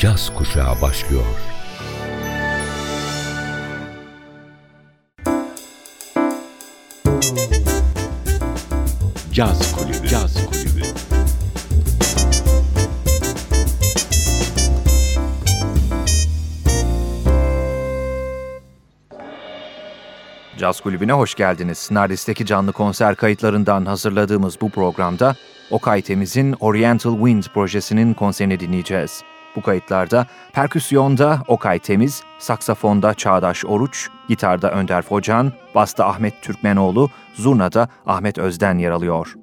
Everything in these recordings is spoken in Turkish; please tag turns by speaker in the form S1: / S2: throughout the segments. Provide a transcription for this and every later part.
S1: caz kuşağı başlıyor. Caz Kulübü. Caz Kulübü.
S2: Caz Kulübü'ne hoş geldiniz. Nardis'teki canlı konser kayıtlarından hazırladığımız bu programda Okay Temiz'in Oriental Wind projesinin konserini dinleyeceğiz. Bu kayıtlarda perküsyonda Okay Temiz, saksafonda Çağdaş Oruç, gitarda Önder Focan, basta Ahmet Türkmenoğlu, zurnada Ahmet Özden yer alıyor.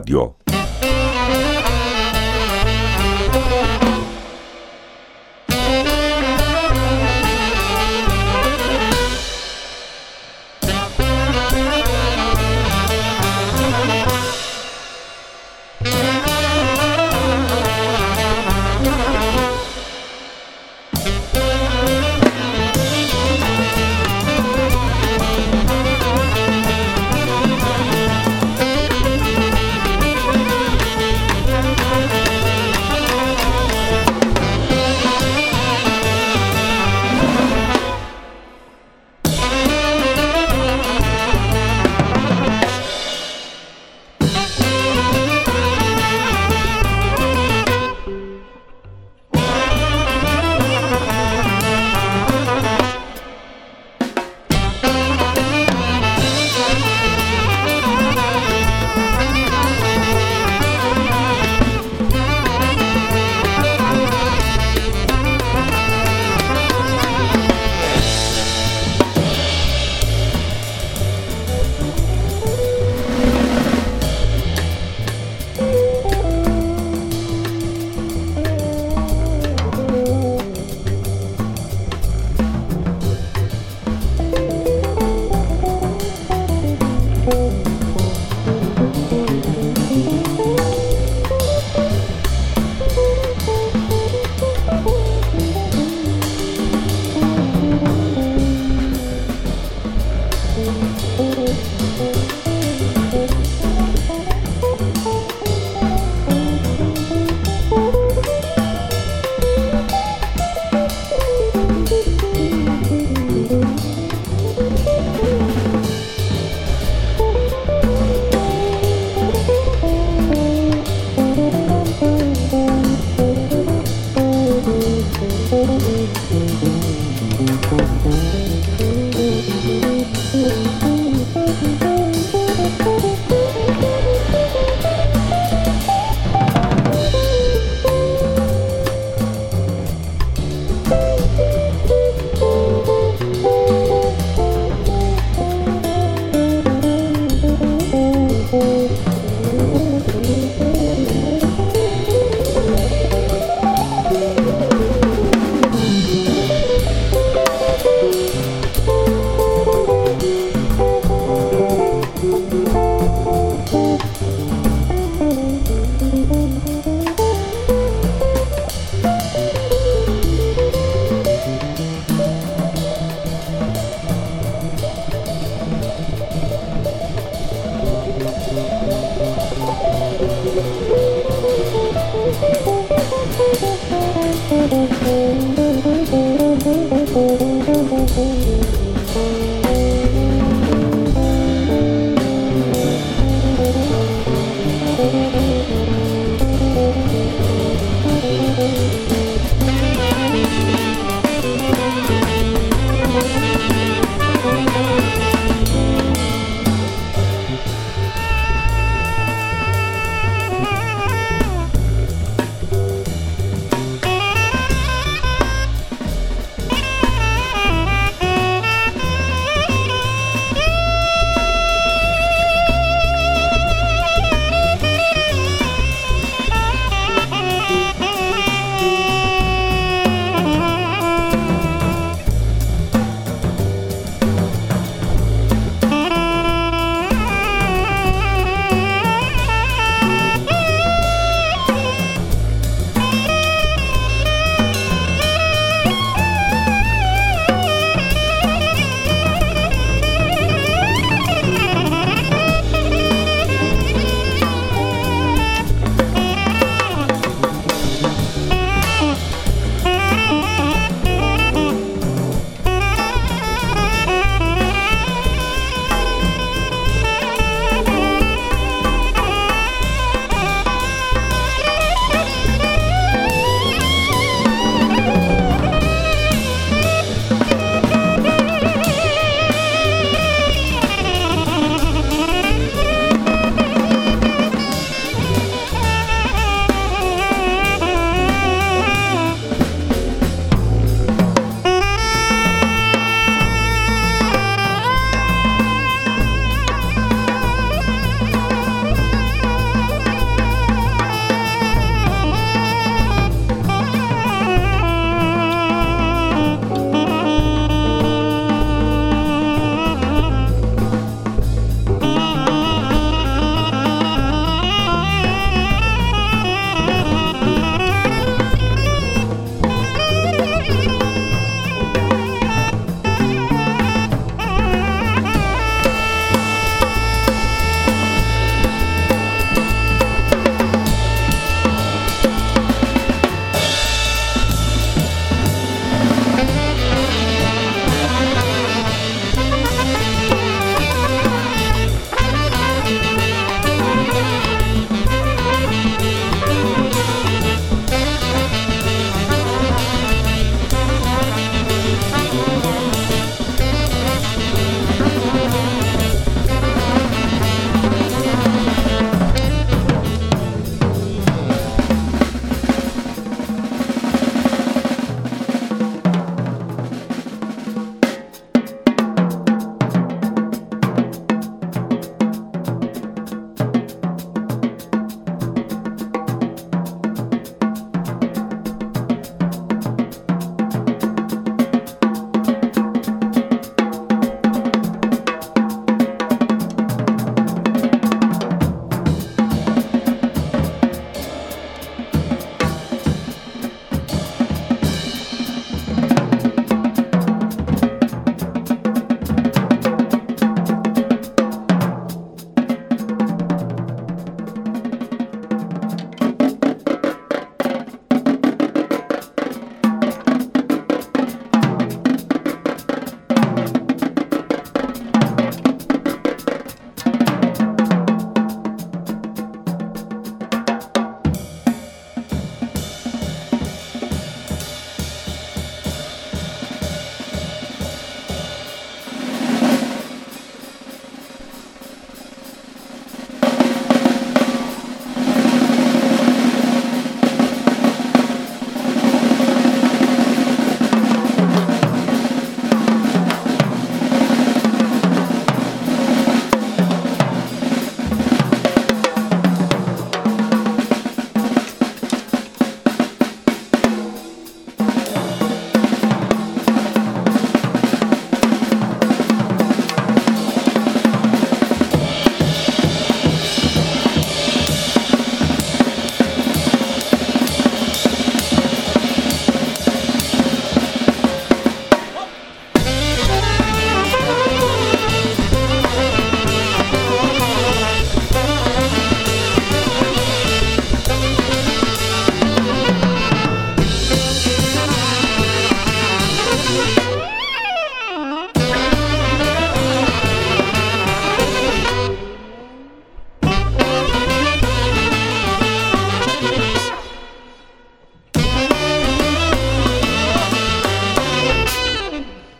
S1: NTV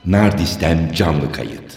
S1: Nardis'ten canlı kayıt.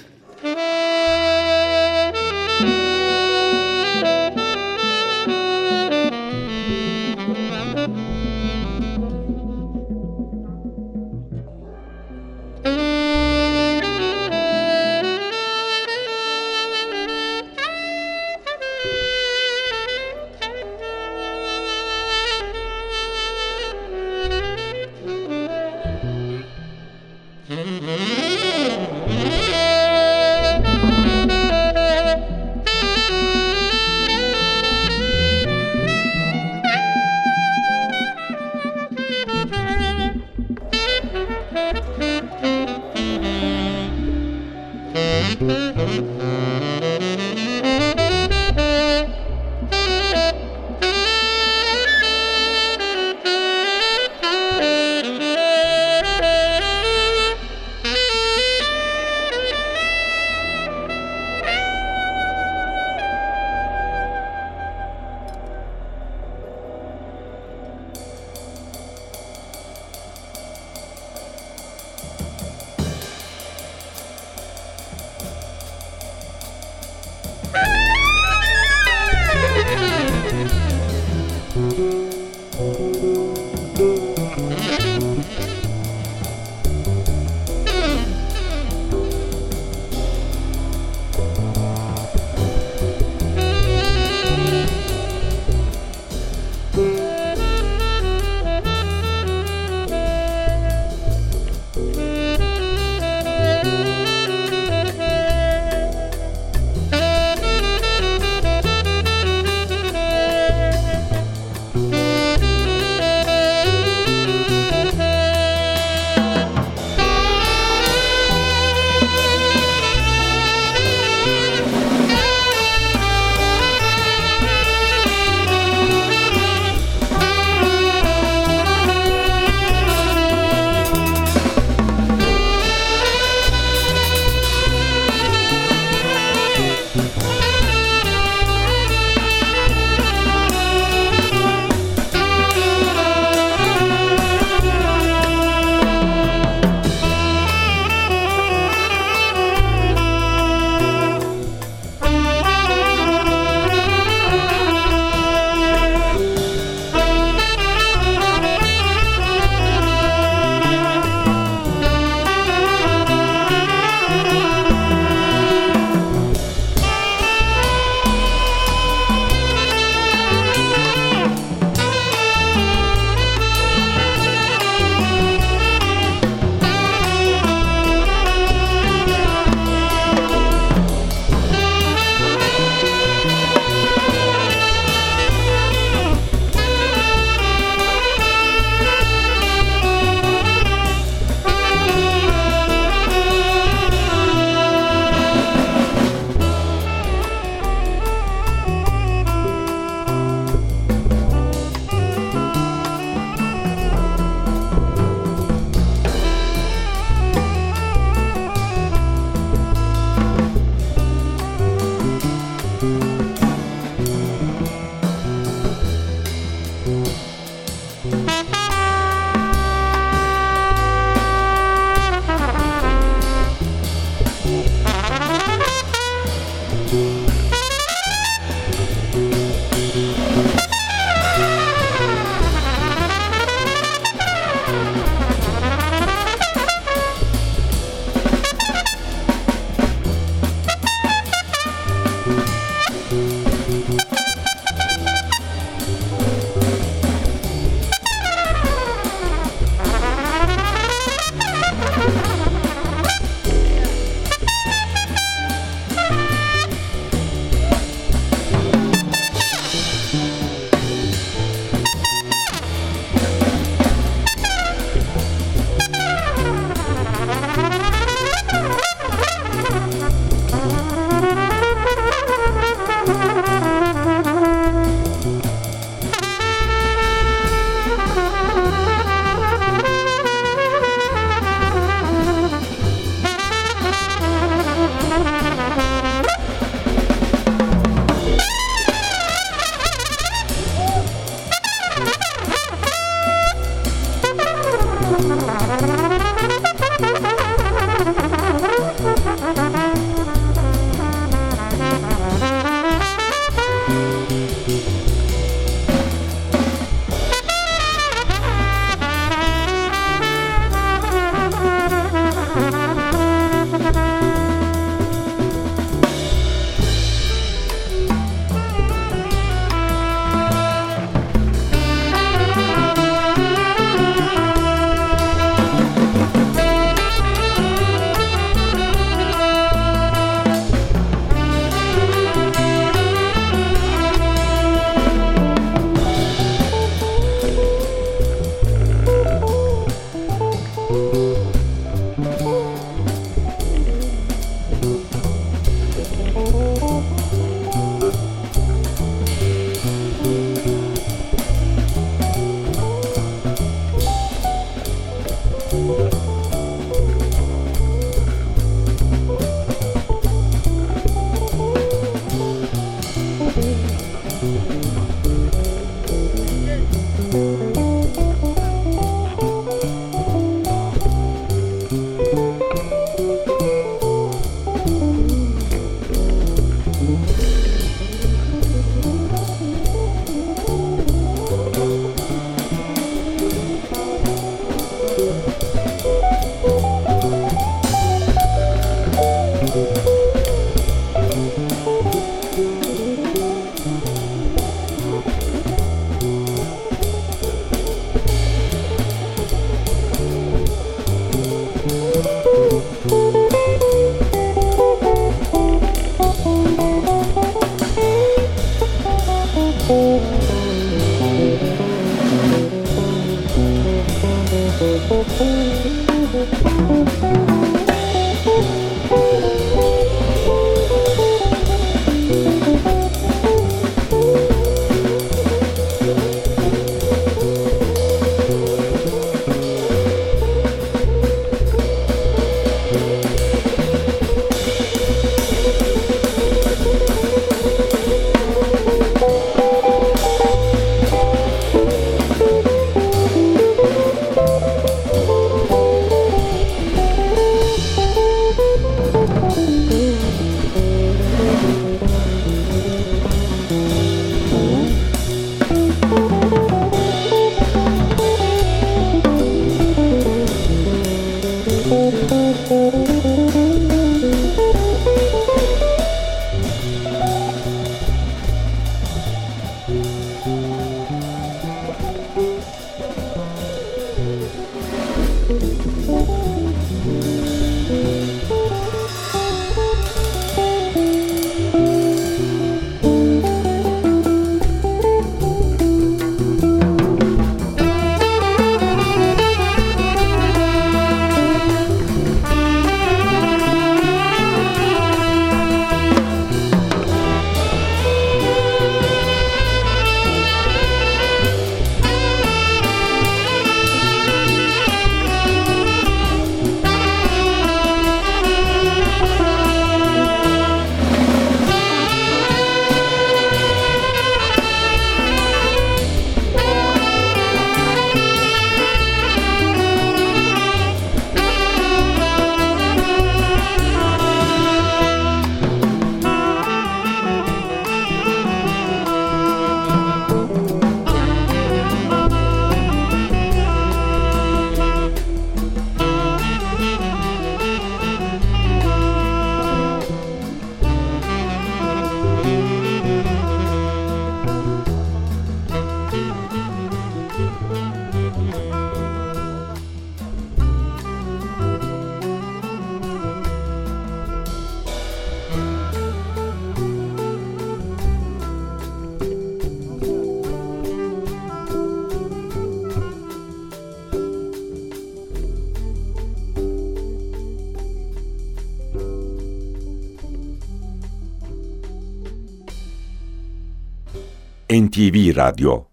S1: NTV Radyo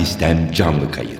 S1: Nardis'ten canlı kayıt.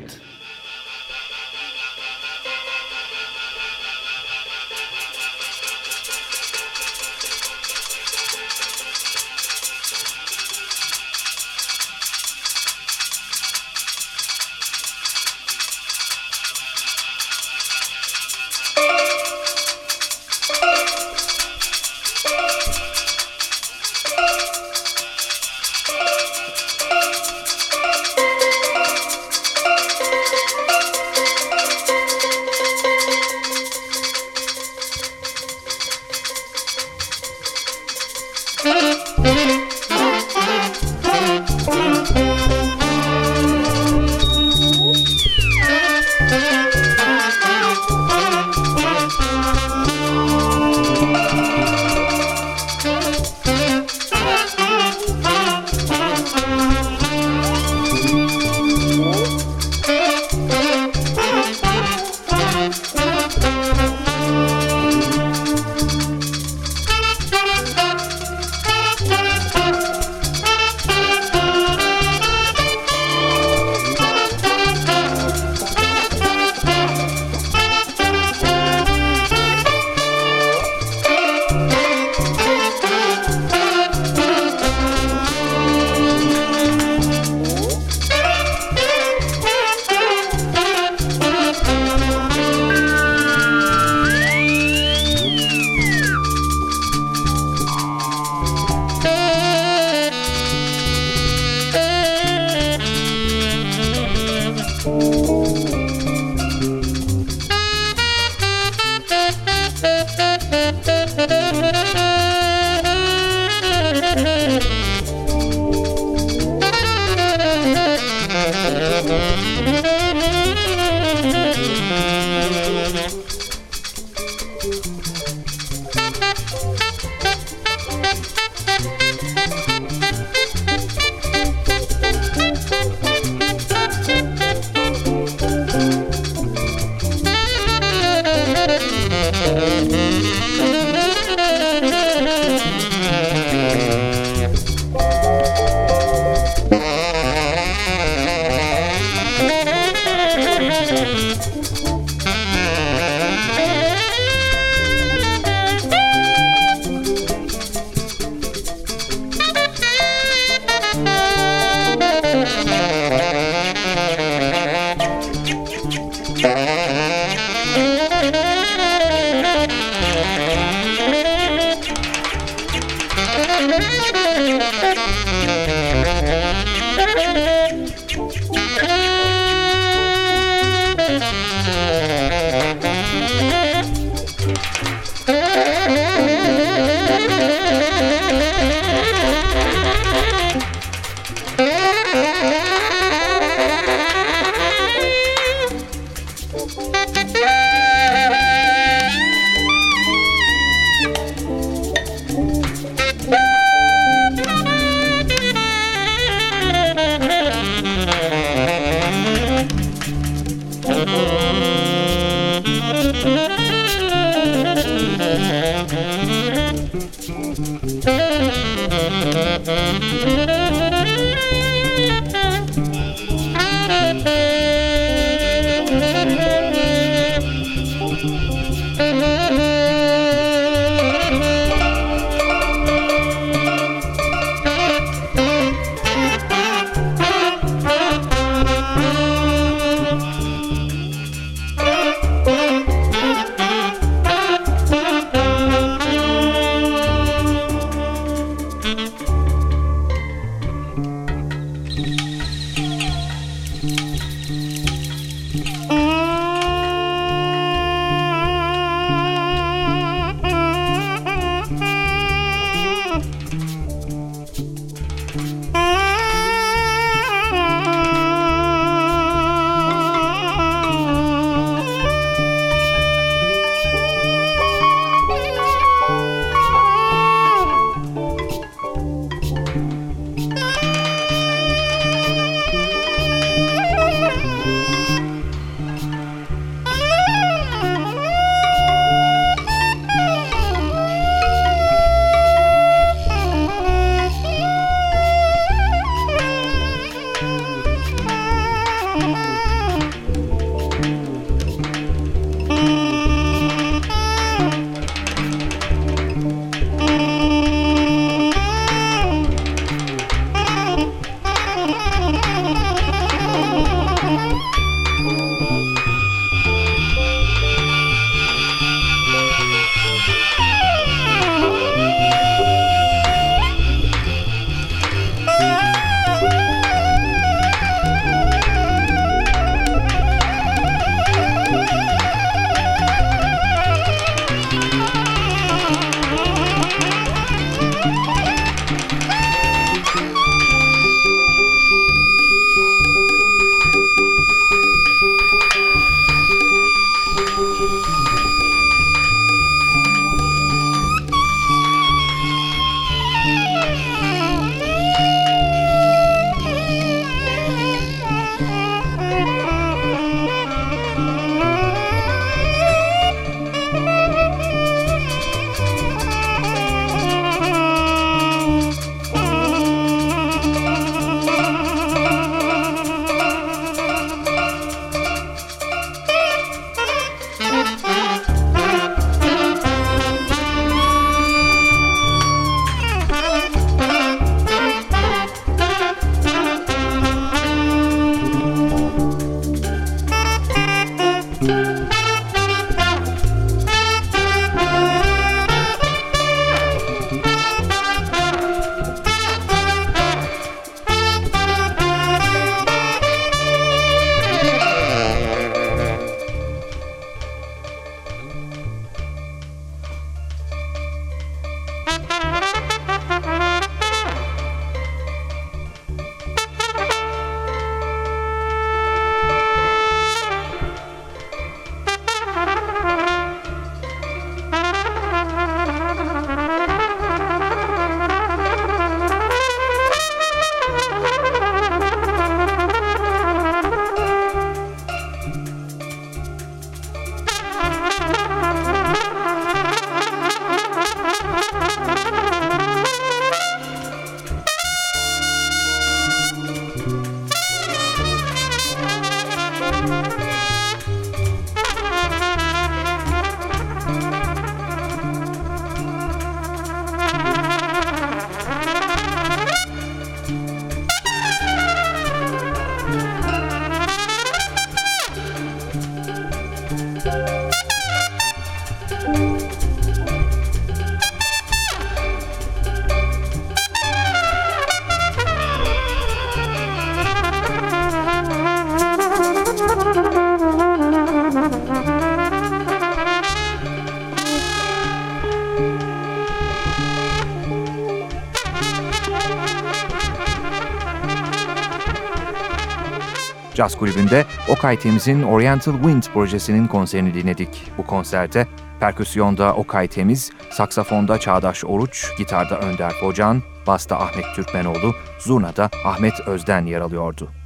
S2: Caz Kulübü'nde Okay Temiz'in Oriental Wind projesinin konserini dinledik. Bu konserde perküsyonda Okay Temiz, saksafonda Çağdaş Oruç, gitarda Önder Bocan, basta Ahmet Türkmenoğlu, zurnada Ahmet Özden yer alıyordu.